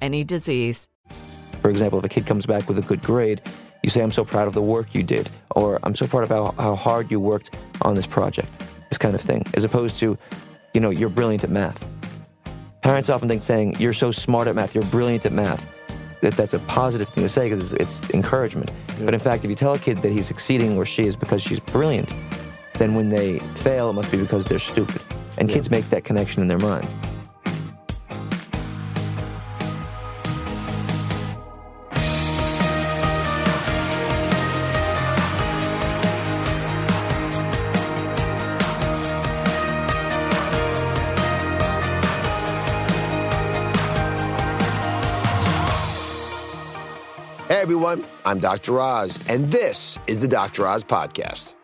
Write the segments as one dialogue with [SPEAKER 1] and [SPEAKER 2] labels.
[SPEAKER 1] any disease.
[SPEAKER 2] For example, if a kid comes back with a good grade, you say, I'm so proud of the work you did, or I'm so proud of how, how hard you worked on this project, this kind of thing, as opposed to, you know, you're brilliant at math. Parents often think saying, you're so smart at math, you're brilliant at math, that that's a positive thing to say because it's, it's encouragement. Yeah. But in fact, if you tell a kid that he's succeeding or she is because she's brilliant, then when they fail, it must be because they're stupid. And yeah. kids make that connection in their minds.
[SPEAKER 3] I'm Dr. Oz, and this is the Dr. Oz Podcast.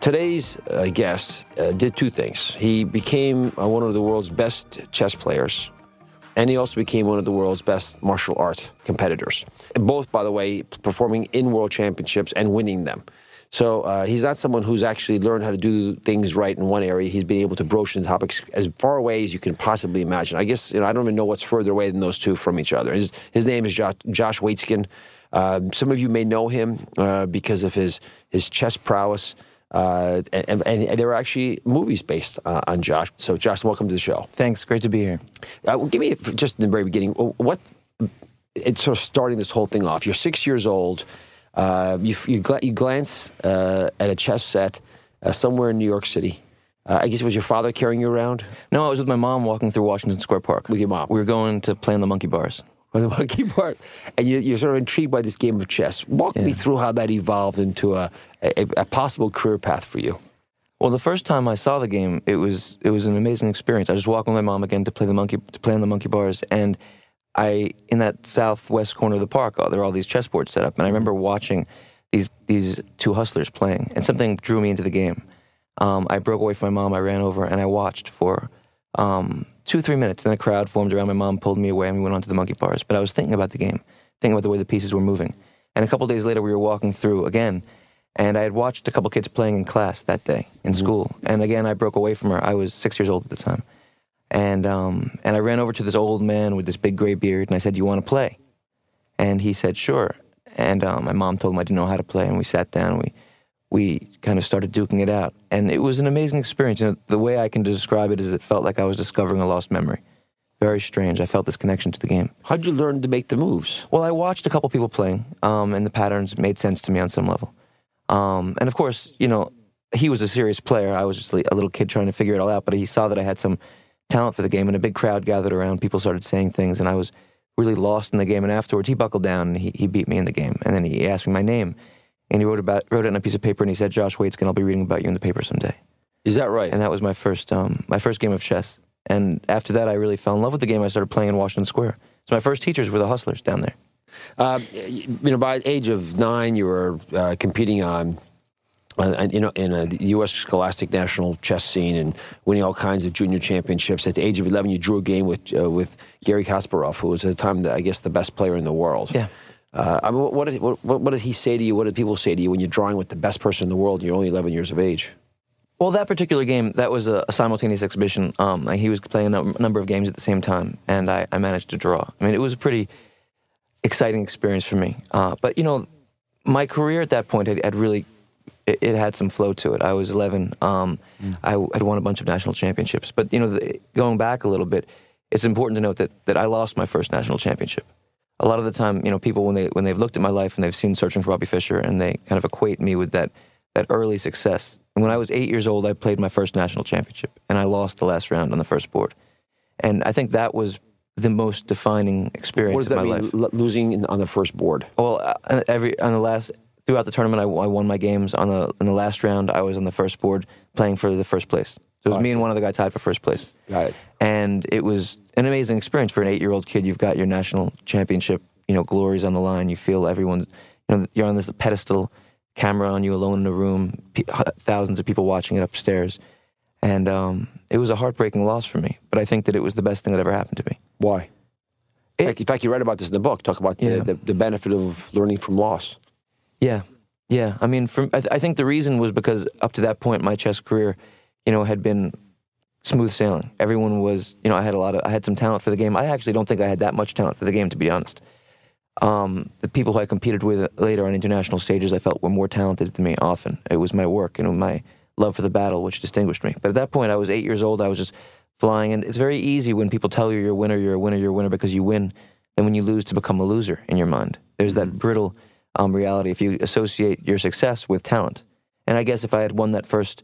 [SPEAKER 2] Today's uh, guest uh, did two things. He became uh, one of the world's best chess players, and he also became one of the world's best martial art competitors. Both, by the way, performing in world championships and winning them. So uh, he's not someone who's actually learned how to do things right in one area. He's been able to broach the topics as far away as you can possibly imagine. I guess you know I don't even know what's further away than those two from each other. His, his name is Josh, Josh Waitzkin. Uh, some of you may know him uh, because of his his chess prowess. Uh, and, and, and, there are actually movies based uh, on Josh. So, Josh, welcome to the show.
[SPEAKER 4] Thanks. Great to be here.
[SPEAKER 2] Uh, well, give me, just in the very beginning, what, it's sort of starting this whole thing off. You're six years old. Uh, you, you, gl- you glance uh, at a chess set uh, somewhere in New York City. Uh, I guess it was your father carrying you around?
[SPEAKER 4] No, I was with my mom walking through Washington Square Park.
[SPEAKER 2] With your mom?
[SPEAKER 4] We were going to play on the monkey bars.
[SPEAKER 2] On the monkey bars. And you, are sort of intrigued by this game of chess. Walk yeah. me through how that evolved into a, a, a possible career path for you.
[SPEAKER 4] Well, the first time I saw the game, it was it was an amazing experience. I just walked with my mom again to play the monkey to play on the monkey bars, and I in that southwest corner of the park, oh, there are all these chessboards set up, and I remember watching these these two hustlers playing, and something drew me into the game. Um, I broke away from my mom. I ran over and I watched for um, two three minutes. Then a crowd formed around my mom, pulled me away, and we went on to the monkey bars. But I was thinking about the game, thinking about the way the pieces were moving. And a couple days later, we were walking through again, and I had watched a couple kids playing in class that day in mm-hmm. school. And again, I broke away from her. I was six years old at the time. And um, and I ran over to this old man with this big gray beard, and I said, "You want to play?" And he said, "Sure." And um, my mom told him I didn't know how to play, and we sat down. We we kind of started duking it out, and it was an amazing experience. You know, the way I can describe it is, it felt like I was discovering a lost memory. Very strange. I felt this connection to the game.
[SPEAKER 2] How'd you learn to make the moves?
[SPEAKER 4] Well, I watched a couple people playing, um, and the patterns made sense to me on some level. Um, and of course, you know, he was a serious player. I was just a little kid trying to figure it all out. But he saw that I had some talent for the game, and a big crowd gathered around. People started saying things, and I was really lost in the game. And afterwards, he buckled down and he, he beat me in the game. And then he asked me my name, and he wrote about wrote it on a piece of paper, and he said, "Josh Waitzkin, I'll be reading about you in the paper someday."
[SPEAKER 2] Is that right?
[SPEAKER 4] And that was my first um, my first game of chess. And after that, I really fell in love with the game. I started playing in Washington Square. So my first teachers were the hustlers down there.
[SPEAKER 2] Uh, you know, by the age of nine, you were uh, competing on, uh, you know, in a U.S. Scholastic National Chess scene and winning all kinds of junior championships. At the age of 11, you drew a game with uh, with Garry Kasparov, who was at the time, the, I guess, the best player in the world.
[SPEAKER 4] Yeah.
[SPEAKER 2] Uh, I mean, what did, what, what did he say to you? What did people say to you when you're drawing with the best person in the world and you're only 11 years of age?
[SPEAKER 4] Well, that particular game, that was a, a simultaneous exhibition. Um, he was playing a number of games at the same time, and I, I, managed to draw. I mean, it was a pretty exciting experience for me. Uh, but, you know, my career at that point had, had really, it, it, had some flow to it. I was 11. Um, mm. I had won a bunch of national championships. But, you know, the, going back a little bit, it's important to note that, that I lost my first national championship. A lot of the time, you know, people, when, they, when they've looked at my life and they've seen Searching for Bobby Fischer, and they kind of equate me with that, that early success and when I was eight years old, I played my first national championship, and I lost the last round on the first board. And I think that was the most defining experience
[SPEAKER 2] what does
[SPEAKER 4] of
[SPEAKER 2] that
[SPEAKER 4] my
[SPEAKER 2] mean,
[SPEAKER 4] life.
[SPEAKER 2] losing on the first board?
[SPEAKER 4] Well, uh, every on the last throughout the tournament, I, I, won my games. On the in the last round, I was on the first board playing for the first place. So it was me and one other guy tied for first place.
[SPEAKER 2] Got it.
[SPEAKER 4] And it was an amazing experience for an eight-year-old kid. You've got your national championship, you know, glories on the line. You feel everyone's, you know, you're on this pedestal camera on you alone in a room, thousands of people watching it upstairs. And um, it was a heartbreaking loss for me, but I think that it was the best thing that ever happened to me.
[SPEAKER 2] Why? It, in fact, you read about this in the book. Talk about the, yeah. the, the, benefit of learning from loss.
[SPEAKER 4] Yeah, yeah. I mean, from, I, th- I think the reason was because up to that point, my chess career, you know, had been smooth sailing. Everyone was, you know, I had a lot of, I had some talent for the game. I actually don't think I had that much talent for the game, to be honest. Um, the people who I competed with later on international stages, I felt were more talented than me. Often it was my work and my love for the battle which distinguished me. But at that point, I was eight years old. I was just flying, and it's very easy when people tell you you're a winner, you're a winner, you're a winner because you win. and when you lose, to become a loser in your mind. There's that mm-hmm. brittle um, reality if you associate your success with talent. And I guess if I had won that first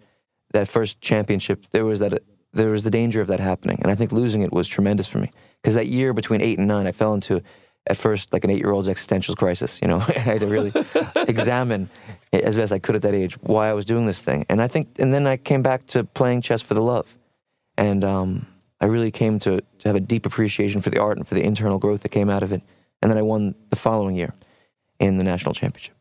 [SPEAKER 4] that first championship, there was that there was the danger of that happening. And I think losing it was tremendous for me because that year between eight and nine, I fell into at first like an eight year old's existential crisis. You know, I had to really examine as best I could at that age why I was doing this thing. And I think, and then I came back to playing chess for the love, and um, I really came to to have a deep appreciation for the art and for the internal growth that came out of it. And then I won the following year in the national championship.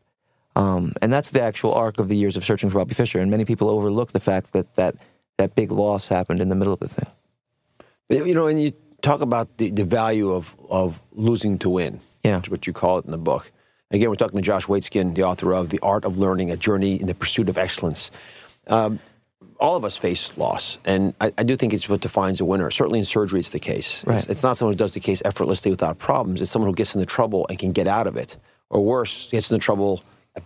[SPEAKER 4] Um, and that's the actual arc of the years of searching for Bobby Fischer. And many people overlook the fact that that, that big loss happened in the middle of the thing.
[SPEAKER 2] You know, and you talk about the, the value of, of losing to win.
[SPEAKER 4] Yeah.
[SPEAKER 2] Which is what you call it in the book. Again, we're talking to Josh Waitzkin, the author of The Art of Learning, A Journey in the Pursuit of Excellence. Um, all of us face loss, and I, I, do think it's what defines a winner. Certainly in surgery, it's the case.
[SPEAKER 4] Right.
[SPEAKER 2] It's, it's, not someone who does the case effortlessly without problems. It's someone who gets into trouble and can get out of it, or worse, gets into trouble,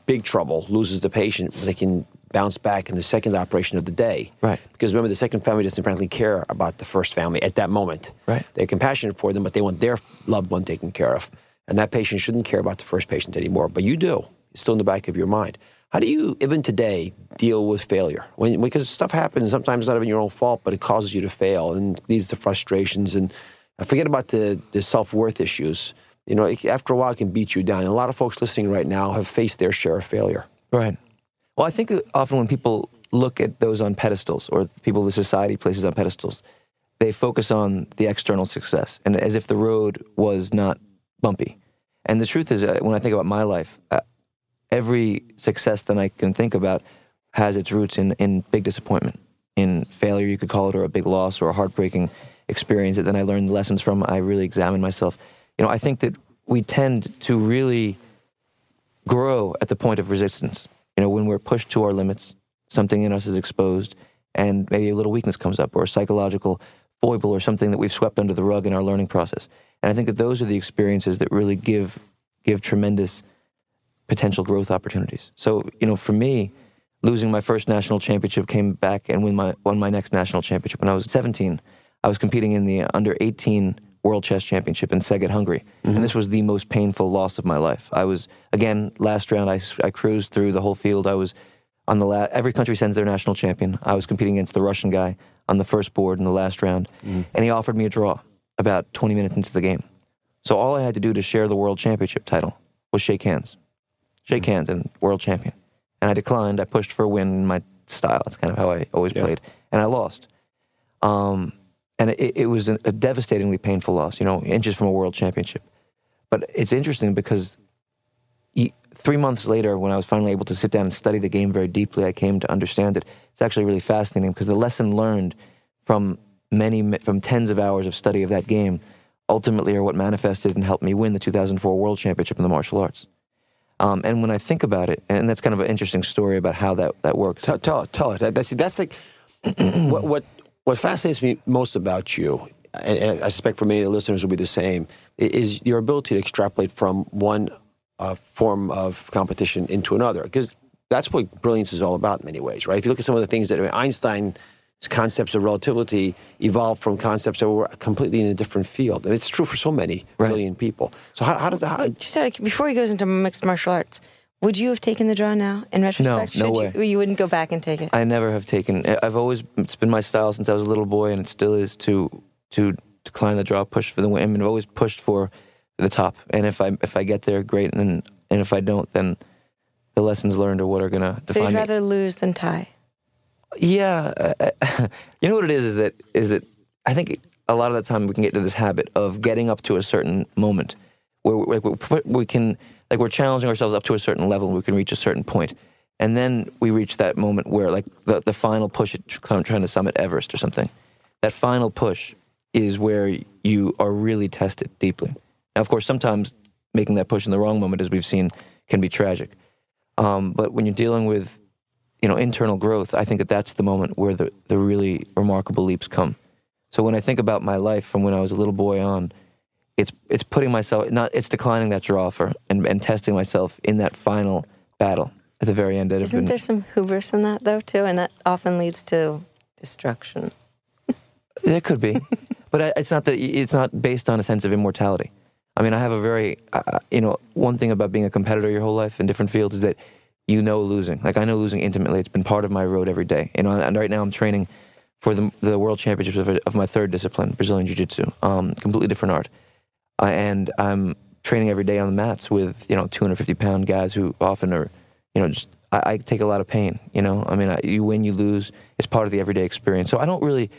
[SPEAKER 2] big trouble, loses the patient, but they can bounce back in the second operation of the day.
[SPEAKER 4] Right.
[SPEAKER 2] Because remember, the second family doesn't frankly care about the first family at that moment.
[SPEAKER 4] Right.
[SPEAKER 2] They're compassionate for them, but they want their loved one taken care of. And that patient shouldn't care about the first patient anymore, but you do. It's still in the back of your mind. How do you, even today, deal with failure? When, because stuff happens, sometimes not even your own fault, but it causes you to fail and leads to frustrations. And uh, forget about the, the self worth issues. You know, after a while, it can beat you down. And a lot of folks listening right now have faced their share of failure.
[SPEAKER 4] Right. Well, I think often when people look at those on pedestals or people the society places on pedestals, they focus on the external success and as if the road was not bumpy. And the truth is, uh, when I think about my life, uh, every success that I can think about has its roots in, in big disappointment, in failure, you could call it, or a big loss or a heartbreaking experience that then I learned lessons from. I really examined myself. You know, I think that we tend to really grow at the point of resistance. You know, when we're pushed to our limits, something in us is exposed, and maybe a little weakness comes up, or a psychological foible, or something that we've swept under the rug in our learning process. And I think that those are the experiences that really give give tremendous potential growth opportunities. So, you know, for me, losing my first national championship came back and win my won my next national championship when I was 17. I was competing in the under 18 World Chess Championship in Szeged, Hungary. Mm-hmm. And this was the most painful loss of my life. I was, again, last round, I, I cruised through the whole field. I was on the la- every country sends their national champion. I was competing against the Russian guy on the first board in the last round, and he offered me a draw about 20 minutes into the game. So all I had to do to share the world championship title was shake hands, shake hands, and world champion. And I declined. I pushed for a win in my style. That's kind of how I always
[SPEAKER 2] Yeah.
[SPEAKER 4] played, and I lost. Um, and it, it was a, devastatingly painful loss. You know, inches from a world championship. But it's interesting because e- three months later, when I was finally able to sit down and study the game very deeply, I came to understand it. It's actually really fascinating because the lesson learned from many, from tens of hours of study of that game, ultimately are what manifested and helped me win the 2004 World Championship in the martial arts. Um, and when I think about it, and that's kind of an interesting story about how that, that works.
[SPEAKER 2] Tell, tell tell it. That, that's that's like what what what fascinates me most about you, and, and I suspect for many of the listeners will be the same, is your ability to extrapolate from one uh, form of competition into another, because that's what brilliance is all about in many ways, right? If you look at some of the things that I mean, Einstein's concepts of relativity evolved from concepts that were completely in a different field, and it's true for so many
[SPEAKER 4] Right.
[SPEAKER 2] brilliant people. So how, how does that? How,
[SPEAKER 5] Just out of, before he goes into mixed martial arts, would you have taken the draw now in retrospect?
[SPEAKER 4] no
[SPEAKER 5] Should
[SPEAKER 4] way.
[SPEAKER 5] You, you wouldn't go back and take it.
[SPEAKER 4] I never have taken. I've always it's been my style since I was a little boy, and it still is to to decline the draw, push for the win. I mean, I've always pushed for the top, and if I if I get there, great, and and if I don't, then the lessons learned are what are gonna
[SPEAKER 5] so
[SPEAKER 4] define
[SPEAKER 5] you'd
[SPEAKER 4] me.
[SPEAKER 5] rather lose than tie.
[SPEAKER 4] Yeah, uh, you know what it is is that is that I think a lot of the time we can get into this habit of getting up to a certain moment where we, we, we can like we're challenging ourselves up to a certain level and we can reach a certain point, and then we reach that moment where like the the final push at tr- trying to summit Everest or something. That final push is where you are really tested deeply. Now, of course, sometimes making that push in the wrong moment, as we've seen, can be tragic. Um, but when you're dealing with you know, internal growth, I think that that's the moment where the, the really remarkable leaps come. So when I think about my life from when I was a little boy on, it's it's putting myself not it's declining that draw offer and, and testing myself in that final battle at the very end. That
[SPEAKER 5] Isn't
[SPEAKER 4] been-
[SPEAKER 5] there some hubris in that though too, and that often leads to destruction?
[SPEAKER 4] There could be, but I, it's not that it's not based on a sense of immortality. I mean, I have a very, uh, you know, one thing about being a competitor your whole life in different fields is that you know losing. Like I know losing intimately. It's been part of my road every day. You know, and right now I'm training for the the world championships of, of my third discipline, Brazilian Jiu Jitsu. Um, completely different art, uh, and I'm training every day on the mats with you know 250 pound guys who often are, you know, just I, I take a lot of pain. You know, I mean, I, you win, you lose. It's part of the everyday experience. So I don't really.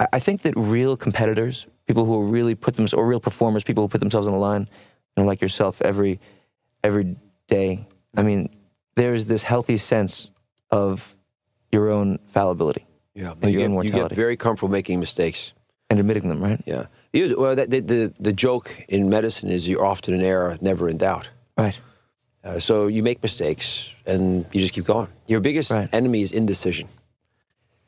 [SPEAKER 4] I- I think that real competitors, people who really put them, or real performers, people who put themselves on the line, you know, like yourself, every every day. I mean, there's this healthy sense of your own fallibility
[SPEAKER 2] yeah, you,
[SPEAKER 4] your
[SPEAKER 2] get, you get very comfortable making mistakes.
[SPEAKER 4] and admitting them, right?
[SPEAKER 2] Yeah. You, well, the, the, the joke in medicine is you're often in error, never in doubt.
[SPEAKER 4] Right.
[SPEAKER 2] Uh, so you make mistakes and you just keep going. Your biggest
[SPEAKER 4] Right.
[SPEAKER 2] enemy is indecision.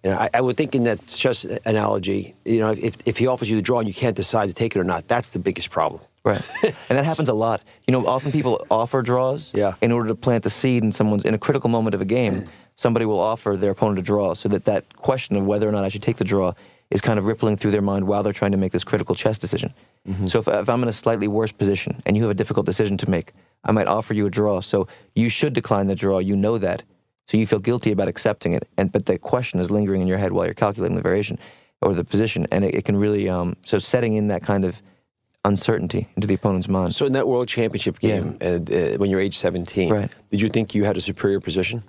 [SPEAKER 2] You know, I, I would think in that chess analogy, you know, if, if he offers you the draw and you can't decide to take it or not, that's the biggest problem.
[SPEAKER 4] Right. and that happens a lot. You know, often people offer draws
[SPEAKER 2] Yeah.
[SPEAKER 4] in order to plant the seed in someone's in a critical moment of a game. Somebody will offer their opponent a draw so that that question of whether or not I should take the draw is kind of rippling through their mind while they're trying to make this critical chess decision. So if, if I'm in a slightly worse position and you have a difficult decision to make, I might offer you a draw. So you should decline the draw. You know that. So you feel guilty about accepting it. And but the question is lingering in your head while you're calculating the variation or the position, and it, it can really um, so setting in that kind of uncertainty into the opponent's mind.
[SPEAKER 2] So in that world championship game, uh, uh, when you're age 17,
[SPEAKER 4] Right.
[SPEAKER 2] did you think you had a superior position?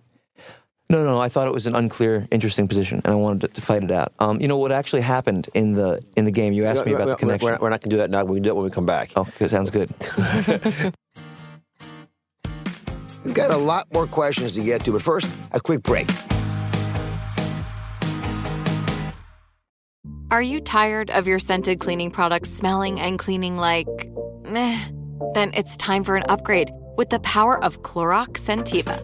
[SPEAKER 4] No, no, no. I thought it was an unclear, interesting position, and I wanted to, to fight it out. Um, you know what actually happened in the in the game? You asked me
[SPEAKER 2] We're-
[SPEAKER 4] about the
[SPEAKER 2] we're-
[SPEAKER 4] connection.
[SPEAKER 2] We're, not- we're not going to do that now. We can do that when we come back.
[SPEAKER 4] Oh, okay, sounds good.
[SPEAKER 3] We've got a lot more questions to get to, but first, a quick break.
[SPEAKER 6] Are you tired of your scented cleaning products smelling and cleaning like meh? Then it's time for an upgrade with the power of Clorox Sentiva.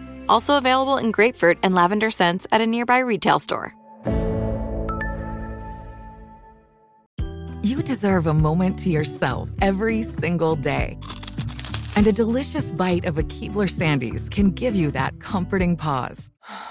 [SPEAKER 6] Also available in grapefruit and lavender scents at a nearby retail store.
[SPEAKER 1] You deserve a moment to yourself every single day. And a delicious bite of a Keebler Sandies can give you that comforting pause.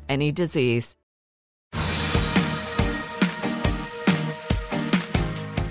[SPEAKER 1] any disease.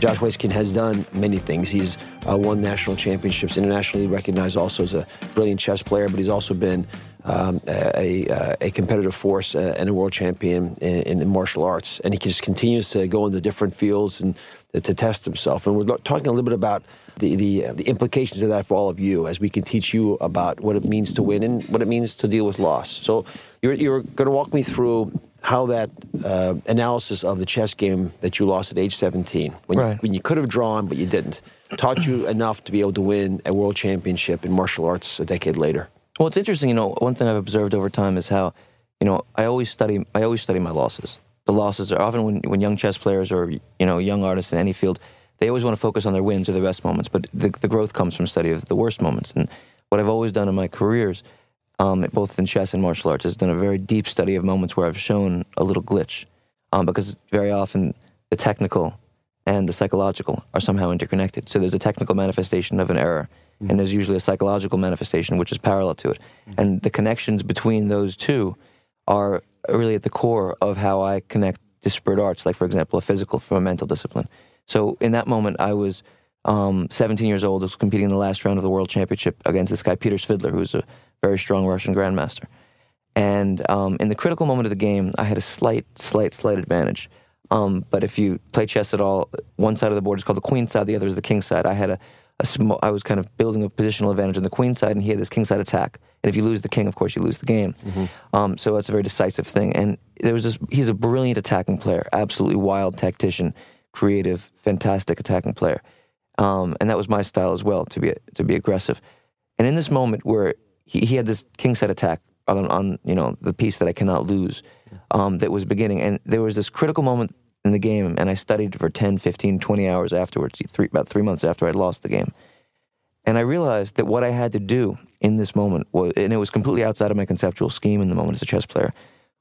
[SPEAKER 2] Josh Waitzkin has done many things. He's uh, won national championships, internationally recognized also as a brilliant chess player, but he's also been um, a, a, competitive force uh, and a world champion in, in, martial arts. And he just continues to go into different fields and to test himself. And we're talking a little bit about the, the, the implications of that for all of you as we can teach you about what it means to win and what it means to deal with loss. So you're, you're going to walk me through how that uh, analysis of the chess game that you lost at age 17, when, right. you, when you could have drawn but you didn't, taught you enough to be able to win a world championship in martial arts a decade later.
[SPEAKER 4] Well, it's interesting. You know, one thing I've observed over time is how, you know, I always study. I always study my losses. The losses are often when when young chess players or you know young artists in any field, they always want to focus on their wins or their best moments. But the, the growth comes from study of the worst moments. And what I've always done in my careers um, both in chess and martial arts, has done a very deep study of moments where I've shown a little glitch, um, because very often the technical and the psychological are somehow interconnected. So there's a technical manifestation of an error, mm-hmm. and there's usually a psychological manifestation which is parallel to it. Mm-hmm. And the connections between those two are really at the core of how I connect disparate arts, like, for example, a physical from a mental discipline. So in that moment, I was um, 17 years old, I was competing in the last round of the World Championship against this guy, Peter Svidler, who's a very strong Russian grandmaster. And um, in the critical moment of the game, I had a slight, slight, slight advantage. Um, but if you play chess at all, one side of the board is called the queen side, the other is the king side. I had a, a small, I was kind of building a positional advantage on the queen side, and he had this king side attack. And if you lose the king, of course, you lose the game. Mm-hmm. Um, so it's a very decisive thing. And there was this, he's a brilliant attacking player, absolutely wild tactician, creative, fantastic attacking player. Um, and that was my style as well, to be, to be aggressive. And in this moment where he, he had this king side attack on, on you know the piece that I cannot lose um, that was beginning, and there was this critical moment in the game, and I studied for 10, 15, 20 hours afterwards, three, about three months after I'd lost the game. And I realized that what I had to do in this moment was, and it was completely outside of my conceptual scheme in the moment as a chess player,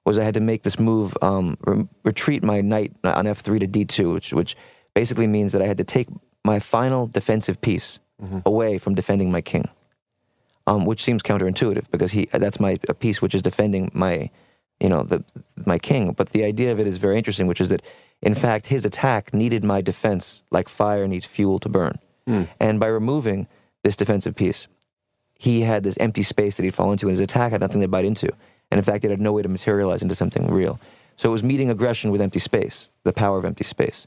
[SPEAKER 4] was I had to make this move, um, re- retreat my knight on f3 to d2, which, which basically means that I had to take my final defensive piece mm-hmm. away from defending my king um, which seems counterintuitive because he that's my a piece which is defending my, you know, the my king. But the idea of it is very interesting, which is that in fact his attack needed my defense like fire needs fuel to burn, mm. and by removing this defensive piece, he had this empty space that he'd fall into, and his attack had nothing to bite into, and in fact it had no way to materialize into something real. So it was meeting aggression with empty space, the power of empty space.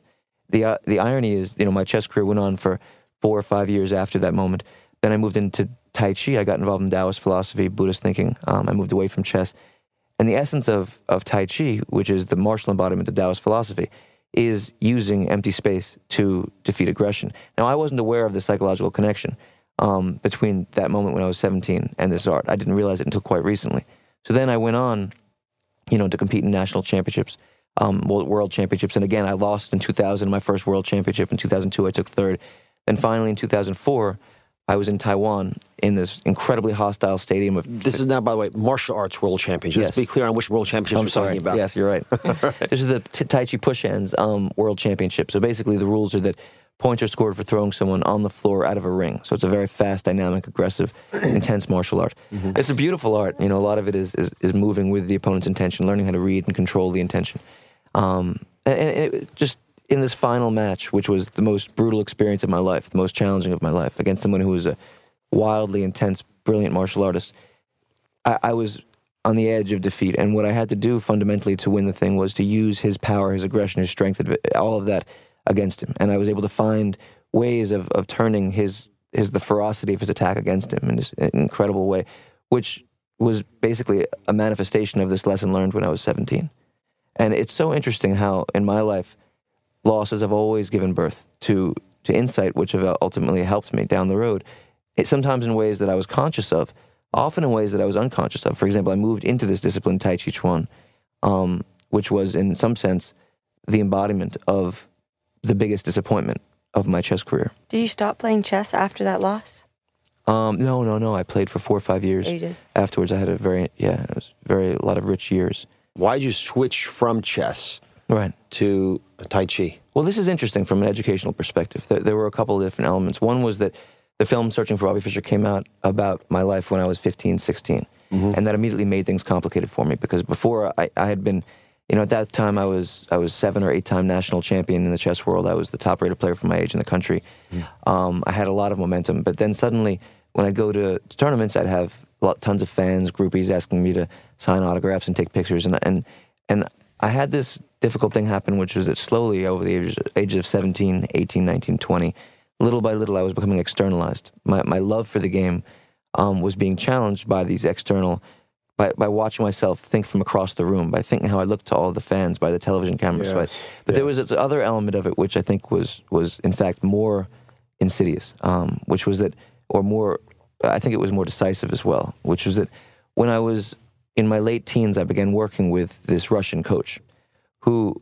[SPEAKER 4] The uh, the irony is, you know, my chess career went on for four or five years after that moment. Then I moved into Tai Chi. I got involved in Taoist philosophy, Buddhist thinking. Um, I moved away from chess. And the essence of, of Tai Chi, which is the martial embodiment of Taoist philosophy, is using empty space to defeat aggression. Now, I wasn't aware of the psychological connection um, between that moment when I was 17 and this art. I didn't realize it until quite recently. So then I went on, you know, to compete in national championships, um, world championships. And again, I lost in 2000, my first world championship. In 2002, I took third. And finally, in 2004, I was in Taiwan in this incredibly hostile stadium of.
[SPEAKER 2] This is now, by the way, martial arts world championship.
[SPEAKER 4] Yes.
[SPEAKER 2] Let's be clear on which world championships
[SPEAKER 4] I'm
[SPEAKER 2] we're
[SPEAKER 4] sorry.
[SPEAKER 2] talking about.
[SPEAKER 4] Yes, you're right. This is the t- Tai Chi Push Hands um, World Championship. So basically, the rules are that points are scored for throwing someone on the floor out of a ring. So it's a very fast, dynamic, aggressive, intense martial art.
[SPEAKER 2] Mm-hmm.
[SPEAKER 4] It's a beautiful art. You know, a lot of it is, is is moving with the opponent's intention, learning how to read and control the intention. Um, and, and it, just in this final match, which was the most brutal experience of my life, the most challenging of my life, against someone who was a wildly intense, brilliant martial artist, I, I was on the edge of defeat. And what I had to do fundamentally to win the thing was to use his power, his aggression, his strength, all of that against him. And I was able to find ways of, of turning his, his the ferocity of his attack against him in this incredible way, which was basically a manifestation of this lesson learned when I was 17. And it's so interesting how in my life, losses have always given birth to to insight, which have ultimately helped me down the road. It, sometimes in ways that I was conscious of, often in ways that I was unconscious of. For example, I moved into this discipline, Tai Chi Chuan, um, which was in some sense the embodiment of the biggest disappointment of my chess career.
[SPEAKER 5] Did you stop playing chess after that loss?
[SPEAKER 4] Um, no, no, no. I played for four or five years.
[SPEAKER 5] Oh, you did?
[SPEAKER 4] Afterwards, I had a very, yeah, it was very, a lot of rich years.
[SPEAKER 2] Why did you switch from chess
[SPEAKER 4] Right.
[SPEAKER 2] to Tai Chi?
[SPEAKER 4] Well, this is interesting from an educational perspective. There, there were a couple of different elements. One was that the film Searching for Bobby Fischer came out about my life when I was 15, 16. And that immediately made things complicated for me because before I, I had been, you know, at that time I was I was seven or eight time national champion in the chess world. I was the top rated player for my age in the country. Um, I had a lot of momentum. But then suddenly, when I'd go to, to tournaments, I'd have lot, tons of fans, groupies asking me to sign autographs and take pictures. And, and, and I had this difficult thing happened, which was that slowly over the ages, ages of 17, 18, 19, 20, little by little, I was becoming externalized. My, my love for the game um, was being challenged by these external, by, by watching myself think from across the room, by thinking how I looked to all the fans, by the television cameras. by-
[SPEAKER 2] Yes,
[SPEAKER 4] but there
[SPEAKER 2] yeah.
[SPEAKER 4] was this other element of it, which I think was, was in fact more insidious, um, which was that, or more, I think it was more decisive as well, which was that when I was in my late teens, I began working with this Russian coach who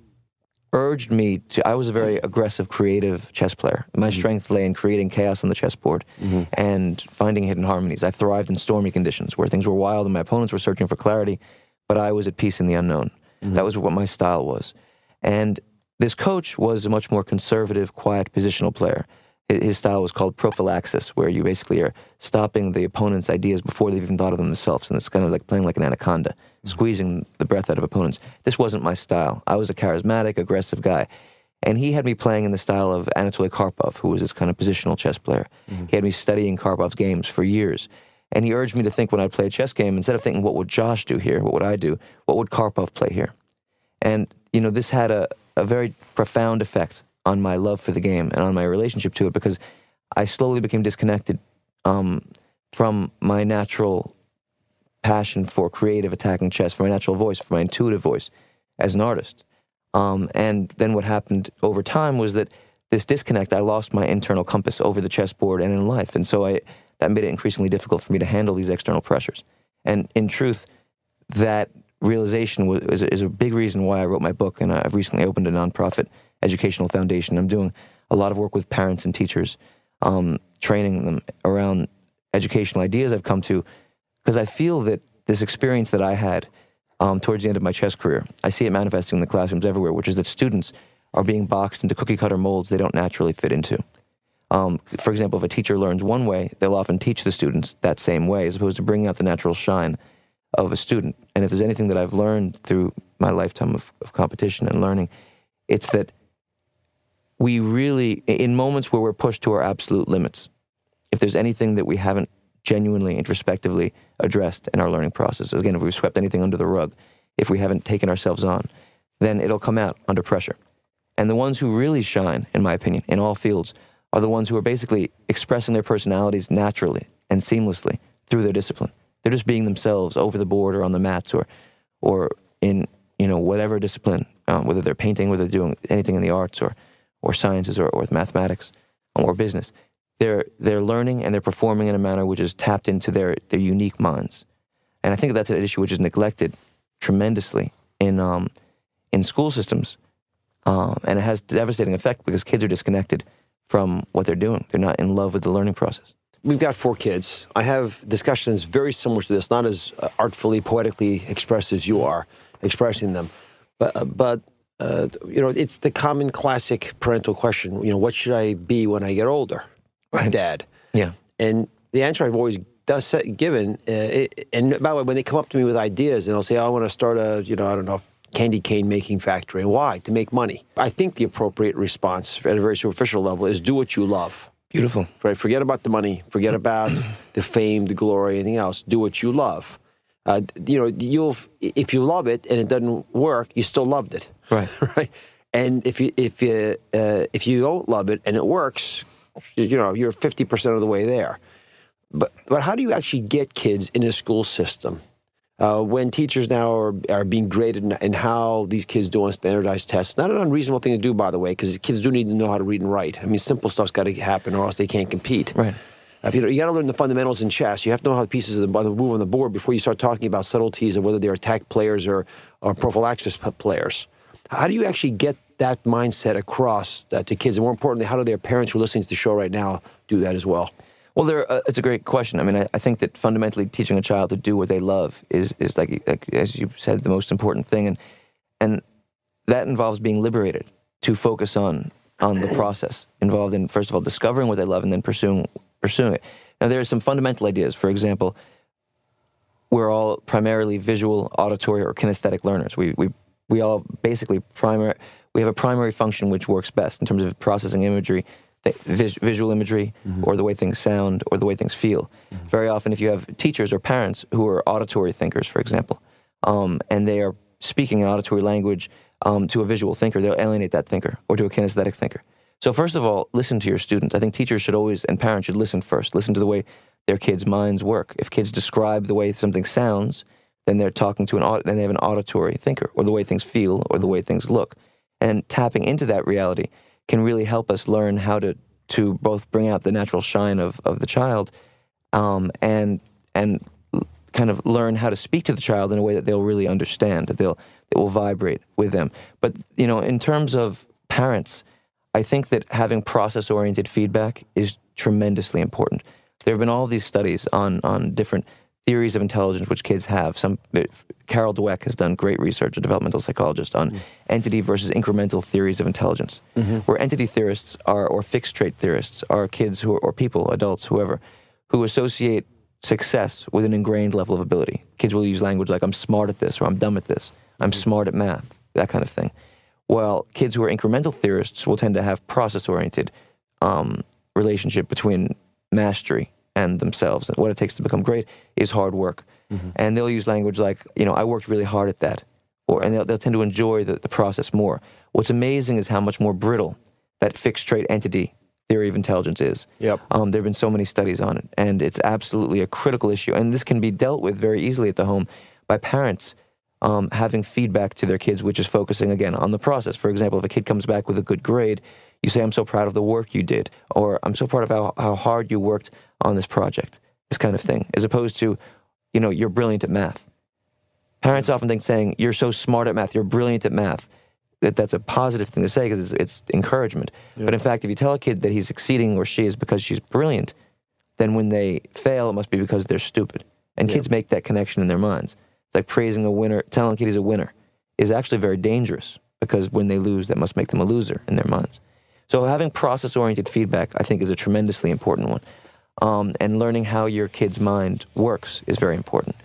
[SPEAKER 4] urged me to. I was a very aggressive, creative chess player. My mm-hmm. strength lay in creating chaos on the chessboard mm-hmm. and finding hidden harmonies. I thrived in stormy conditions where things were wild and my opponents were searching for clarity, but I was at peace in the unknown. Mm-hmm. That was what my style was. And this coach was a much more conservative, quiet, positional player. His style was called prophylaxis, where you basically are stopping the opponent's ideas before they've even thought of them themselves. And it's kind of like playing like an anaconda, squeezing the breath out of opponents. This wasn't my style. I was a charismatic, aggressive guy. And he had me playing in the style of Anatoly Karpov, who was this kind of positional chess player. He had me studying Karpov's games for years. And he urged me to think when I'd play a chess game, instead of thinking, what would Josh do here? What would I do? What would Karpov play here? And, you know, this had a, a very profound effect on my love for the game and on my relationship to it because I slowly became disconnected um, from my natural passion for creative attacking chess, for my natural voice, for my intuitive voice as an artist. Um, and then what happened over time was that this disconnect, I lost my internal compass over the chessboard and in life. And so I, that made it increasingly difficult for me to handle these external pressures. And in truth, that realization was, is, a, is a big reason why I wrote my book. And I've recently opened a nonprofit educational foundation. I'm doing a lot of work with parents and teachers, um, training them around educational ideas I've come to, because I feel that this experience that I had um, towards the end of my chess career, I see it manifesting in the classrooms everywhere, which is that students are being boxed into cookie cutter molds they don't naturally fit into. Um, for example, if a teacher learns one way, they'll often teach the students that same way, as opposed to bringing out the natural shine of a student. And if there's anything that I've learned through my lifetime of, of competition and learning, it's that we really, in moments where we're pushed to our absolute limits, if there's anything that we haven't genuinely, introspectively addressed in our learning process, again, if we've swept anything under the rug, if we haven't taken ourselves on, then it'll come out under pressure. And the ones who really shine, in my opinion, in all fields, are the ones who are basically expressing their personalities naturally and seamlessly through their discipline. They're just being themselves over the board or on the mats or, or in you know whatever discipline, um, whether they're painting, whether they're doing anything in the arts or, or sciences or, or mathematics or business. They're they're learning and they're performing in a manner which is tapped into their their unique minds. And I think that's an issue which is neglected tremendously in um, in school systems, um, and it has devastating effect because kids are disconnected from what they're doing. They're not in love with the learning process.
[SPEAKER 2] We've got four kids. I have discussions very similar to this, not as uh, artfully, poetically expressed as you are expressing them, but uh, but uh, you know, it's the common classic parental question. You know, what should I be when I get older,
[SPEAKER 4] Right.
[SPEAKER 2] Dad?
[SPEAKER 4] Yeah.
[SPEAKER 2] And the answer I've always does given, uh, it, and by the way, when they come up to me with ideas and they'll say, oh, I want to start a, you know, I don't know, candy cane making factory. Why? To make money. I think the appropriate response at a very superficial level is do what you love.
[SPEAKER 4] Beautiful.
[SPEAKER 2] Right? Forget about the money. Forget about the fame, the glory, anything else. Do what you love. Uh, you know, you'll if you love it and it doesn't work, you still loved it.
[SPEAKER 4] Right.
[SPEAKER 2] right. And if you if you uh, if you don't love it and it works, you know, you're fifty percent of the way there. But but how do you actually get kids in a school system uh, when teachers now are, are being graded in, in how these kids do on standardized tests? Not an unreasonable thing to do, by the way, because kids do need to know how to read and write. I mean, simple stuff's got to happen, or else they can't compete.
[SPEAKER 4] Right.
[SPEAKER 2] If you, know, you got to learn the fundamentals in chess. You have to know how the pieces of the, move on the board before you start talking about subtleties of whether they're attack players or, or prophylaxis players. How do you actually get that mindset across uh, to kids? And more importantly, how do their parents who are listening to the show right now do that as well?
[SPEAKER 4] Well, there, uh, it's a great question. I mean, I, I think that fundamentally teaching a child to do what they love is, is like, like, as you said, the most important thing. And, and that involves being liberated to focus on, on the process involved in, first of all, discovering what they love and then pursuing, pursuing it. Now, there are some fundamental ideas. For example, we're all primarily visual, auditory, or kinesthetic learners. We, we, we all basically primary, we have a primary function which works best in terms of processing imagery, vis- visual imagery, or the way things sound, or the way things feel. Very often, if you have teachers or parents who are auditory thinkers, for example, um, and they are speaking an auditory language um, to a visual thinker, they'll alienate that thinker, or to a kinesthetic thinker. So, first of all, listen to your students. I think teachers should always, and parents should listen first. Listen to the way their kids' minds work. If kids describe the way something sounds, then they're talking to an then they have an auditory thinker, or the way things feel, or the way things look. And tapping into that reality can really help us learn how to to both bring out the natural shine of of the child, um, and and kind of learn how to speak to the child in a way that they'll really understand, that they'll that will vibrate with them. But you know, in terms of parents, I think that having process oriented feedback is tremendously important. There have been all these studies on on different theories of intelligence which kids have. Some uh, Carol Dweck has done great research, a developmental psychologist, on entity versus incremental theories of intelligence. Where entity theorists are, or fixed trait theorists, are kids who are, or people, adults, whoever, who associate success with an ingrained level of ability. Kids will use language like "I'm smart at this" or "I'm dumb at this," "I'm smart at math," that kind of thing. While kids who are incremental theorists will tend to have process-oriented um, relationship between mastery and themselves, and what it takes to become great is hard work. And they'll use language like, you know, I worked really hard at that, or and they'll, they'll tend to enjoy the, the process more. What's amazing is how much more brittle that fixed trait entity theory of intelligence is.
[SPEAKER 2] Yep.
[SPEAKER 4] Um, there have been so many studies on it, and it's absolutely a critical issue. And this can be dealt with very easily at the home by parents um, having feedback to their kids, which is focusing again on the process. For example, if a kid comes back with a good grade, you say, I'm so proud of the work you did, or I'm so proud of how, how hard you worked on this project, this kind of thing, as opposed to, you know, you're brilliant at math. Parents often think saying, you're so smart at math, you're brilliant at math, that that's a positive thing to say because it's, it's encouragement. But in fact, if you tell a kid that he's succeeding or she is because she's brilliant, then when they fail, it must be because they're stupid. And kids make that connection in their minds. It's like praising a winner, telling a kid he's a winner is actually very dangerous because when they lose, that must make them a loser in their minds. So having process oriented feedback, I think, is a tremendously important one. Um, and learning how your kid's mind works is very important.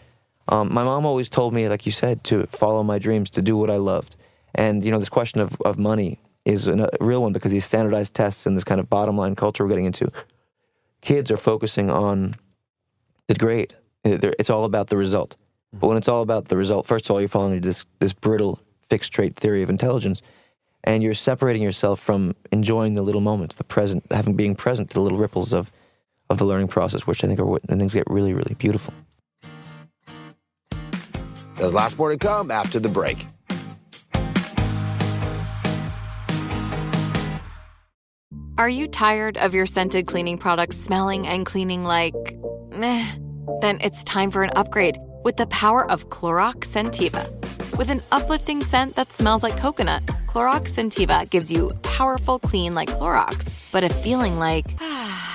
[SPEAKER 4] Um, my mom always told me, like you said, to follow my dreams, to do what I loved. And, you know, this question of, of money is a real one because these standardized tests and this kind of bottom line culture we're getting into, kids are focusing on the grade. It's all about the result. But when it's all about the result, first of all, you're falling into this, this brittle fixed trait theory of intelligence, and you're separating yourself from enjoying the little moments, the present, having being present to the little ripples of, of the learning process, which I think are what when things get really, really beautiful.
[SPEAKER 3] There's lots more to come after the break.
[SPEAKER 6] Are you tired of your scented cleaning products smelling and cleaning like meh? Then it's time for an upgrade with the power of Clorox Sentiva. With an uplifting scent that smells like coconut, Clorox Sentiva gives you powerful clean like Clorox, but a feeling like ah,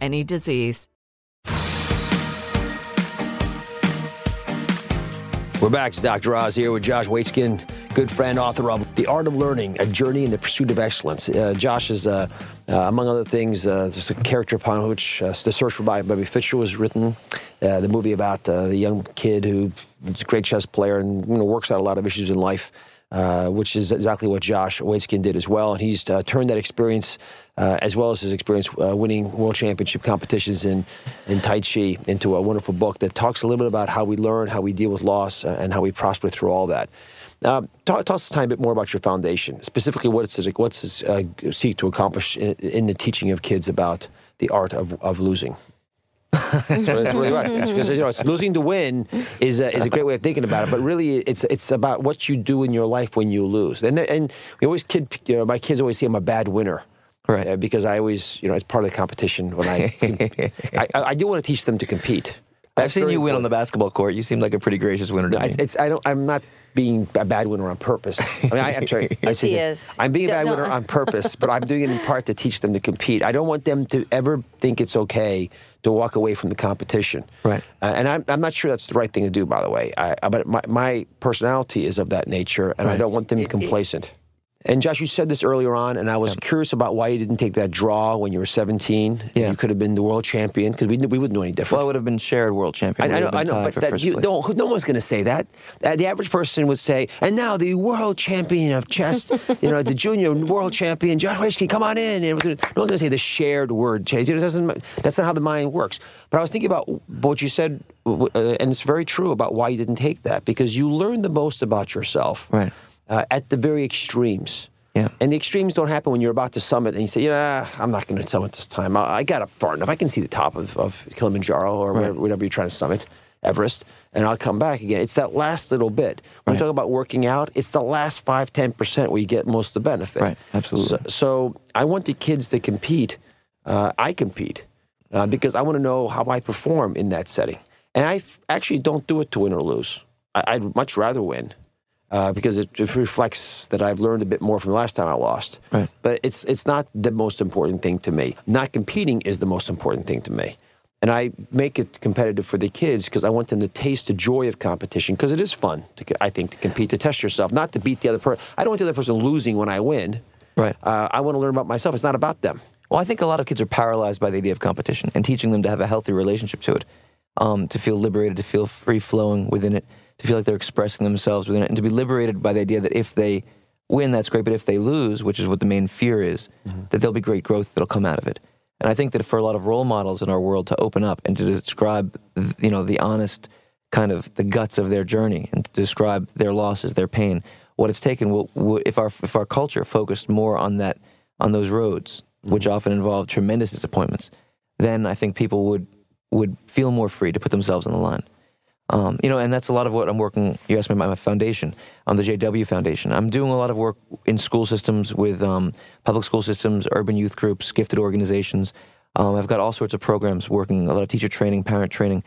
[SPEAKER 1] any disease.
[SPEAKER 2] We're back to Dr. Oz here with Josh Waitzkin, good friend, author of The Art of Learning, A Journey in the Pursuit of Excellence. Uh, Josh is, uh, uh, among other things, uh, just a character upon which uh, The Search for Bobby Fischer was written, uh, the movie about the young kid who is a great chess player and you know, works out a lot of issues in life. Uh, which is exactly what Josh Waitzkin did as well. And he's uh, turned that experience, uh, as well as his experience uh, winning world championship competitions in, in Tai Chi, into a wonderful book that talks a little bit about how we learn, how we deal with loss, uh, and how we prosper through all that. talk, talk us a tiny bit more about your foundation, specifically what it's like, what's it seek to accomplish in, in, the teaching of kids about the art of, of losing that's, really right. because you know, it's losing to win is a, is a great way of thinking about it. But really, it's it's about what you do in your life when you lose. And and we always kid, you know, my kids always say I'm a bad winner.
[SPEAKER 4] Right.
[SPEAKER 2] Uh, because I always, you know, it's part of the competition when I, I, I, do want to teach them to compete.
[SPEAKER 4] That's I've seen you important. win on the basketball court. You seem like a pretty gracious winner to
[SPEAKER 2] no,
[SPEAKER 4] me.
[SPEAKER 2] It's, I don't, I'm not being a bad winner on purpose. I mean, I, am sorry.
[SPEAKER 5] yes,
[SPEAKER 2] I
[SPEAKER 5] he is.
[SPEAKER 2] I'm being a bad winner on purpose, but I'm doing it in part to teach them to compete. I don't want them to ever think it's okay to walk away from the competition.
[SPEAKER 4] Right.
[SPEAKER 2] Uh, and I'm, I'm not sure that's the right thing to do, by the way. I, but my, my personality is of that nature, and right. I don't want them it, complacent. It, and Josh, you said this earlier on, and I was yeah. curious about why you didn't take that draw when you were 17.
[SPEAKER 4] Yeah.
[SPEAKER 2] You could have been the world champion because we, we wouldn't know any different.
[SPEAKER 4] Well, I would have been shared world champion.
[SPEAKER 2] I, I know, I know, but that, you, no, no one's going to say that. Uh, the average person would say, and now the world champion of chess, you know, the junior world champion, Josh Waitzkin, come on in. And no one's going to say the shared word. It doesn't, that's not how the mind works. But I was thinking about what you said, uh, and it's very true about why you didn't take that because you learn the most about yourself
[SPEAKER 4] right.
[SPEAKER 2] Uh, at the very extremes.
[SPEAKER 4] Yeah.
[SPEAKER 2] And the extremes don't happen when you're about to summit and you say, yeah, I'm not going to summit this time. I, I, got up far enough. I can see the top of, of Kilimanjaro or right. whatever, whatever, you're trying to summit, Everest, and I'll come back again. It's that last little bit. When right. you talk about working out, it's the last 5 10% where you get most of the benefit.
[SPEAKER 4] Right, absolutely.
[SPEAKER 2] So, so I want the kids to compete. Uh, I compete uh, because I want to know how I perform in that setting. And I actually don't do it to win or lose. I, I'd much rather win uh, because it, it, reflects that I've learned a bit more from the last time I lost.
[SPEAKER 4] Right.
[SPEAKER 2] But it's it's not the most important thing to me. Not competing is the most important thing to me. And I make it competitive for the kids because I want them to taste the joy of competition because it is fun, to, I think, to compete, to test yourself, not to beat the other person. I don't want the other person losing when I win.
[SPEAKER 4] Right.
[SPEAKER 2] Uh, I want to learn about myself. It's not about them.
[SPEAKER 4] Well, I think a lot of kids are paralyzed by the idea of competition and teaching them to have a healthy relationship to it, um, to feel liberated, to feel free flowing within it to feel like they're expressing themselves within it, and to be liberated by the idea that if they win, that's great. But if they lose, which is what the main fear is, mm-hmm. that there'll be great growth that'll come out of it. And I think that for a lot of role models in our world to open up and to describe, you know, the honest kind of the guts of their journey and to describe their losses, their pain, what it's taken. Will, will, if our if our culture focused more on that, on those roads, mm-hmm. which often involve tremendous disappointments, then I think people would would feel more free to put themselves on the line. Um, you know, and that's a lot of what I'm working. You asked me about my foundation, on the JW Foundation. I'm doing a lot of work in school systems with um, public school systems, urban youth groups, gifted organizations. Um, I've got all sorts of programs working, a lot of teacher training, parent training.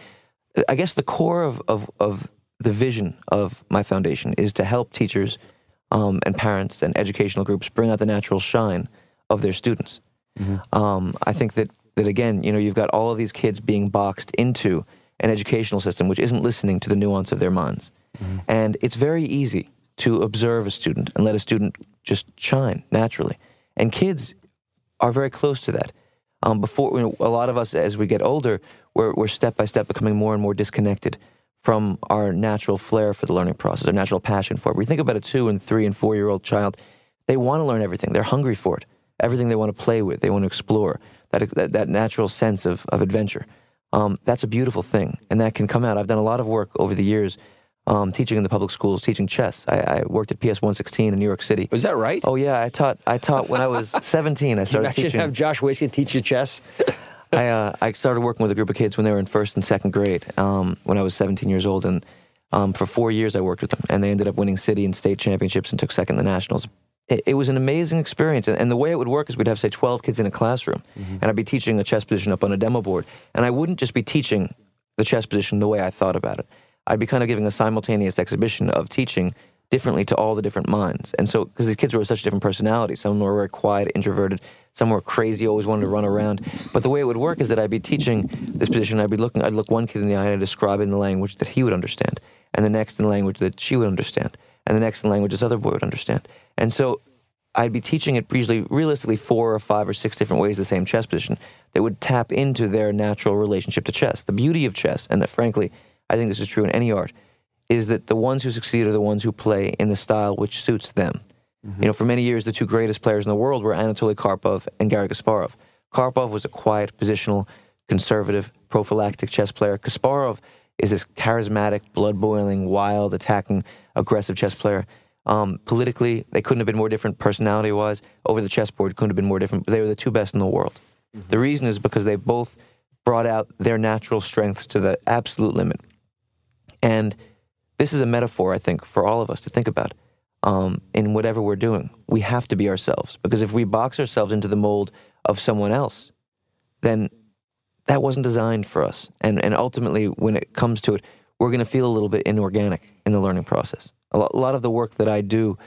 [SPEAKER 4] I guess the core of, of, of the vision of my foundation is to help teachers um, and parents and educational groups bring out the natural shine of their students. Um, I think that, that, again, you know, you've got all of these kids being boxed into an educational system which isn't listening to the nuance of their minds. And it's very easy to observe a student and let a student just shine naturally. And kids are very close to that. Um, before you know, a lot of us, as we get older, we're, we're step by step becoming more and more disconnected from our natural flair for the learning process, our natural passion for it. We think about a two and three and four year old child, they want to learn everything. They're hungry for it. Everything they want to play with, they want to explore. That that, that natural sense of of adventure. Um, that's a beautiful thing, and that can come out. I've done a lot of work over the years. Um, teaching in the public schools, teaching chess. I, I worked at PS 116 in New York City.
[SPEAKER 2] Was that right?
[SPEAKER 4] Oh yeah, I taught. I taught when I was 17. I started
[SPEAKER 2] Imagine
[SPEAKER 4] teaching.
[SPEAKER 2] have Josh Waitzkin teach you chess.
[SPEAKER 4] I uh, I started working with a group of kids when they were in first and second grade. Um, when I was 17 years old, and um, for four years I worked with them, and they ended up winning city and state championships and took second in the nationals. It, it was an amazing experience, and, and the way it would work is we'd have say 12 kids in a classroom, mm-hmm. and I'd be teaching a chess position up on a demo board, and I wouldn't just be teaching the chess position the way I thought about it. I'd be kind of giving a simultaneous exhibition of teaching differently to all the different minds. And so, because these kids were such different personalities, some were very quiet, introverted, some were crazy, always wanted to run around. But the way it would work is that I'd be teaching this position, I'd be looking, I'd look one kid in the eye and I'd describe in the language that he would understand, and the next in the language that she would understand, and the next in the language this other boy would understand. And so, I'd be teaching it usually, realistically, four or five or six different ways the same chess position that would tap into their natural relationship to chess. The beauty of chess, and that frankly, I think this is true in any art, is that the ones who succeed are the ones who play in the style which suits them. Mm-hmm. You know, for many years, the two greatest players in the world were Anatoly Karpov and Garry Kasparov. Karpov was a quiet, positional, conservative, prophylactic chess player. Kasparov is this charismatic, blood boiling, wild, attacking, aggressive chess player. Um, politically, they couldn't have been more different personality wise. Over the chessboard, couldn't have been more different. But they were the two best in the world. The reason is because they both brought out their natural strengths to the absolute limit. And this is a metaphor, I think, for all of us to think about um, in whatever we're doing. We have to be ourselves because if we box ourselves into the mold of someone else, then that wasn't designed for us. And, and ultimately, when it comes to it, we're going to feel a little bit inorganic in the learning process. A lot, of the work that I do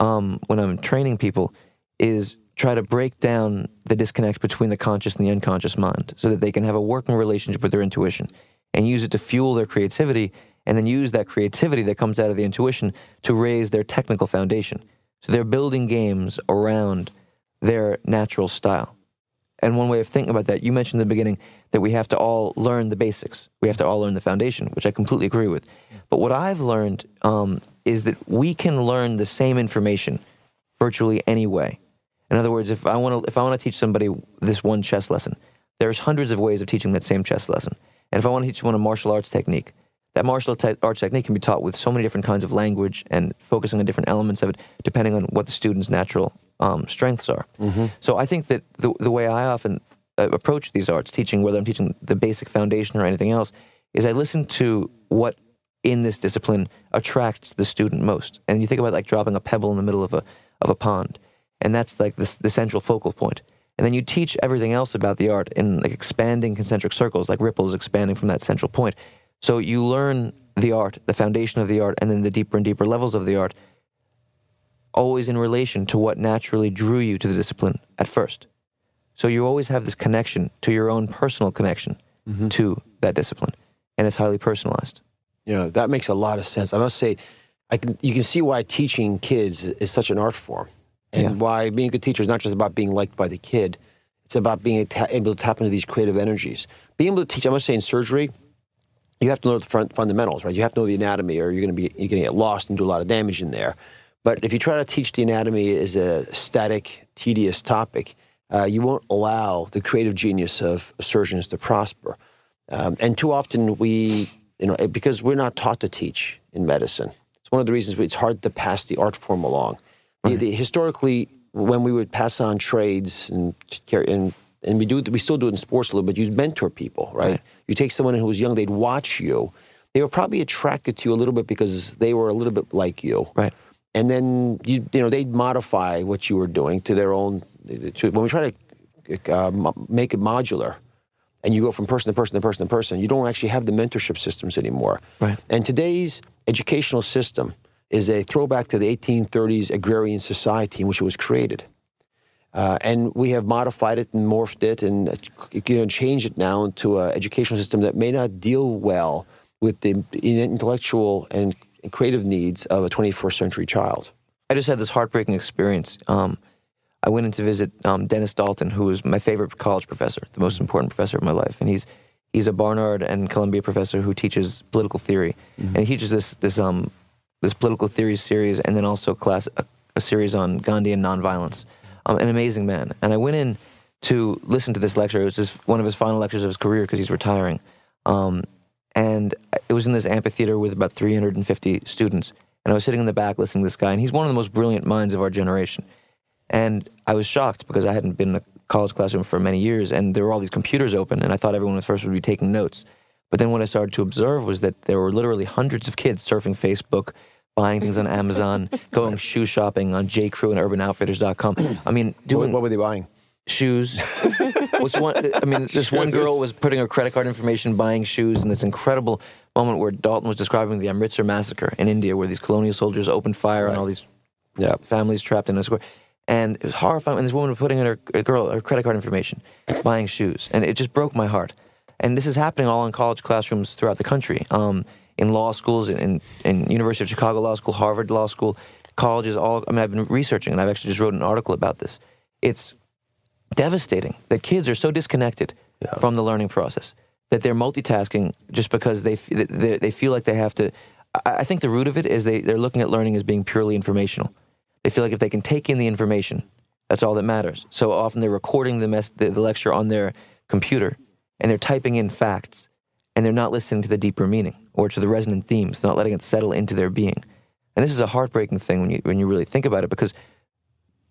[SPEAKER 4] um, when I'm training people is try to break down the disconnect between the conscious and the unconscious mind so that they can have a working relationship with their intuition and use it to fuel their creativity and then use that creativity that comes out of the intuition to raise their technical foundation. So they're building games around their natural style. And one way of thinking about that, you mentioned in the beginning that we have to all learn the basics. We have to all learn the foundation, which I completely agree with. But what I've learned um, is that we can learn the same information virtually any way. In other words, if I want to, if I want to teach somebody this one chess lesson, there's hundreds of ways of teaching that same chess lesson. And if I want to teach someone a martial arts technique, that martial te- arts technique can be taught with so many different kinds of language and focusing on different elements of it, depending on what the student's natural um, strengths are. So I think that the, the way I often uh, approach these arts, teaching whether I'm teaching the basic foundation or anything else, is I listen to what in this discipline attracts the student most. And you think about like dropping a pebble in the middle of a of a pond, and that's like the, the central focal point. And then you teach everything else about the art in like expanding concentric circles, like ripples expanding from that central point. So you learn the art, the foundation of the art, and then the deeper and deeper levels of the art, always in relation to what naturally drew you to the discipline at first. So you always have this connection to your own personal connection mm-hmm. to that discipline, and it's highly personalized.
[SPEAKER 2] You know, that makes a lot of sense. I must say, I can, you can see why teaching kids is such an art form, and
[SPEAKER 4] Yeah.
[SPEAKER 2] why being a good teacher is not just about being liked by the kid. It's about being able to tap into these creative energies. Being able to teach, I must say, in surgery, you have to know the fun- fundamentals, right? You have to know the anatomy, or you're going to be you're going to get lost and do a lot of damage in there. But if you try to teach the anatomy as a static, tedious topic, uh, you won't allow the creative genius of surgeons to prosper. Um, and too often we, you know, because we're not taught to teach in medicine. It's one of the reasons it's hard to pass the art form along. The, the, historically, when we would pass on trades and and and we do we still do it in sports a little bit. You mentor people, right?
[SPEAKER 4] Right.
[SPEAKER 2] You take someone who was young, they'd watch you. They were probably attracted to you a little bit because they were a little bit like you
[SPEAKER 4] Right.
[SPEAKER 2] And then you you know they'd modify what you were doing to their own. To, when we try to uh, make it modular, and you go from person to person to person to person, you don't actually have the mentorship systems anymore.
[SPEAKER 4] Right.
[SPEAKER 2] And today's educational system is a throwback to the 1830s agrarian society in which it was created. Uh, and we have modified it and morphed it and you know, changed it now into an educational system that may not deal well with the intellectual and creative needs of a 21st century child.
[SPEAKER 4] I just had this heartbreaking experience. Um, I went in to visit um, Dennis Dalton, who was my favorite college professor, the most important professor of my life, and he's he's a Barnard and Columbia professor who teaches political theory, and he teaches this this um this political theory series, and then also class a, a series on Gandhi and nonviolence. Um, an amazing man, and I went in to listen to this lecture. It was just one of his final lectures of his career because he's retiring. Um, and it was in this amphitheater with about 350 students. And I was sitting in the back listening to this guy, and he's one of the most brilliant minds of our generation. And I was shocked because I hadn't been in a college classroom for many years, and there were all these computers open, and I thought everyone at first would be taking notes. But then what I started to observe was that there were literally hundreds of kids surfing Facebook, buying things on Amazon, going shoe shopping on JCrew and UrbanOutfitters.com. I mean,
[SPEAKER 2] What,
[SPEAKER 4] doing
[SPEAKER 2] what were they buying?
[SPEAKER 4] Shoes. was one, I mean, this one girl was putting her credit card information, buying shoes, in this incredible moment where Dalton was describing the Amritsar massacre in India, where these colonial soldiers opened fire on all these
[SPEAKER 2] Yeah.
[SPEAKER 4] families trapped in a square. And it was horrifying. And this woman was putting in her girl her credit card information, buying shoes, and it just broke my heart. And this is happening all in college classrooms throughout the country, um, in law schools, in, in University of Chicago Law School, Harvard Law School, colleges. All I mean, I've been researching, and I've actually just wrote an article about this. It's devastating that kids are so disconnected from the learning process that they're multitasking just because they they, they feel like they have to. I think the root of it is they, they're looking at learning as being purely informational. They feel like if they can take in the information, that's all that matters. So often they're recording the, mess, the, the lecture on their computer and they're typing in facts and they're not listening to the deeper meaning or to the resonant themes, not letting it settle into their being. And this is a heartbreaking thing when you, when you really think about it because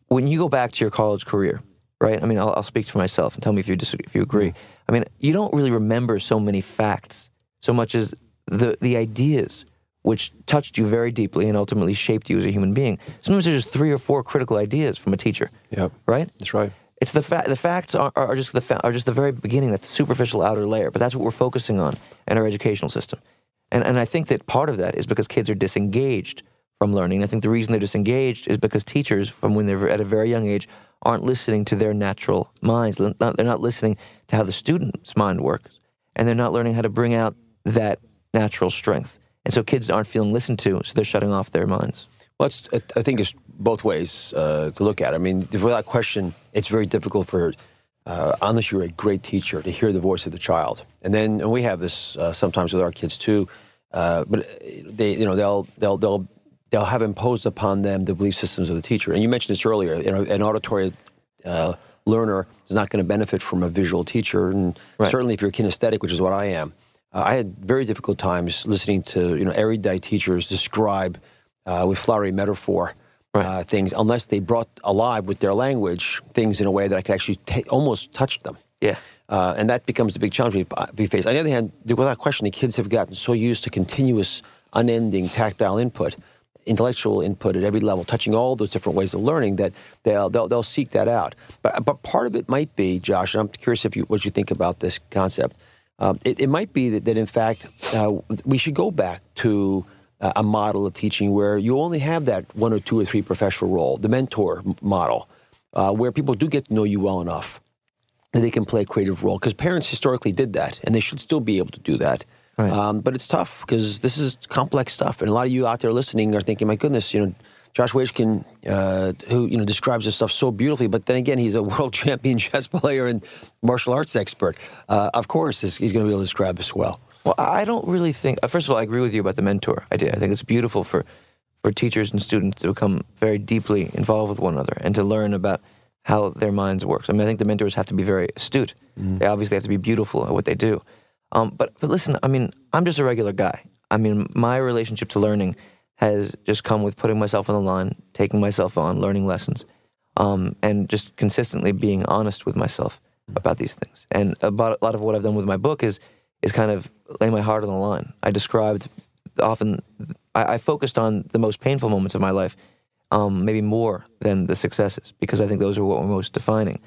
[SPEAKER 4] when you go back to your college career, right? I mean, I'll, I'll speak for myself and tell me if you disagree, if you agree. Mm-hmm. I mean, you don't really remember so many facts so much as the the ideas which touched you very deeply and ultimately shaped you as a human being. Sometimes there's just three or four critical ideas from a teacher,
[SPEAKER 2] Yep.
[SPEAKER 4] right?
[SPEAKER 2] That's right.
[SPEAKER 4] It's the fa- the facts are, are just the fa- are just the very beginning, that superficial outer layer. But that's what we're focusing on in our educational system, and and I think that part of that is because kids are disengaged from learning. I think the reason they're disengaged is because teachers, from when they're at a very young age, aren't listening to their natural minds. They're not, listening to how the student's mind works, and they're not learning how to bring out that natural strength. And so kids aren't feeling listened to, so they're shutting off their minds.
[SPEAKER 2] Well, I think it's both ways uh, to look at it. I mean, without question, it's very difficult for, uh, unless you're a great teacher, to hear the voice of the child. And then, and we have this uh, sometimes with our kids too. Uh, but they, you know, they'll they'll they'll they'll have imposed upon them the belief systems of the teacher. And you mentioned this earlier. You know, an auditory uh, learner is not going to benefit from a visual teacher, and
[SPEAKER 4] Right.
[SPEAKER 2] certainly if you're kinesthetic, which is what I am. Uh, I had very difficult times listening to you know erudite teachers describe uh, with flowery metaphor uh, things, unless they brought alive with their language things in a way that I could actually ta- almost touch them.
[SPEAKER 4] Yeah.
[SPEAKER 2] Uh, and that becomes the big challenge we, we face. On the other hand, without question, the kids have gotten so used to continuous, unending tactile input, intellectual input at every level, touching all those different ways of learning that they'll they'll, they'll seek that out. But but part of it might be, Josh, and I'm curious if you what you think about this concept. Um, it, it might be that, that in fact uh, we should go back to uh, a model of teaching where you only have that one or two or three professional role, the mentor model, uh, where people do get to know you well enough that they can play a creative role. Because parents historically did that, and they should still be able to do that.
[SPEAKER 4] Right.
[SPEAKER 2] Um, but it's tough because this is complex stuff, and a lot of you out there listening are thinking, "My goodness, you know." Josh Waitzkin, uh, who you know describes this stuff so beautifully, but then again, he's a world champion chess player and martial arts expert. Uh, of course, he's he's going to be able to describe this well.
[SPEAKER 4] Well, I don't really think. uh, First of all, I agree with you about the mentor idea. I think it's beautiful for for teachers and students to become very deeply involved with one another and to learn about how their minds work. I mean, I think the mentors have to be very astute. They obviously have to be beautiful at what they do. Um, but but listen, I mean, I'm just a regular guy. I mean, my relationship to learning has just come with putting myself on the line, taking myself on, learning lessons, um, and just consistently being honest with myself about these things. And about a lot of what I've done with my book is is kind of lay my heart on the line. I described often, I, I focused on the most painful moments of my life, um, maybe more than the successes, because I think those are what were most defining.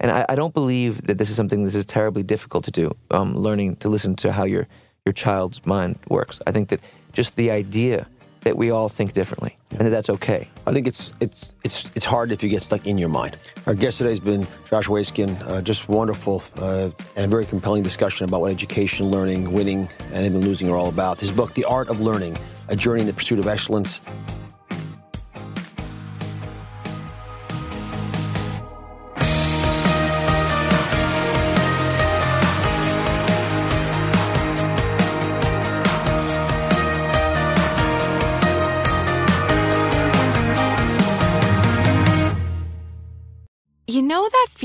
[SPEAKER 4] And I, I don't believe that this is something that is terribly difficult to do. Um, learning to listen to how your your child's mind works. I think that just the idea that we all think differently and that that's okay.
[SPEAKER 2] I think it's it's it's it's hard if you get stuck in your mind. Our guest today has been Josh Waitzkin, uh, just wonderful uh, and a very compelling discussion about what education, learning, winning, and even losing are all about. His book, The Art of Learning: A Journey in the Pursuit of Excellence.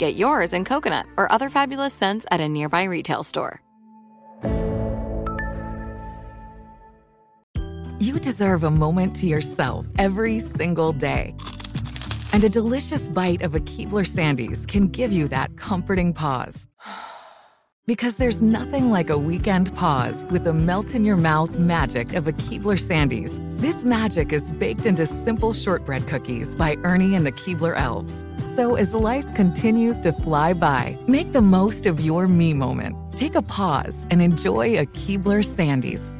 [SPEAKER 6] Get yours in coconut or other fabulous scents at a nearby retail store.
[SPEAKER 7] You deserve a moment to yourself every single day. And a delicious bite of a Keebler Sandies can give you that comforting pause. Because there's nothing like a weekend pause with the melt in your mouth magic of a Keebler Sandies. This magic is baked into simple shortbread cookies by Ernie and the Keebler Elves. So as life continues to fly by, make the most of your me moment. Take a pause and enjoy a Keebler Sandies.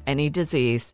[SPEAKER 1] any disease.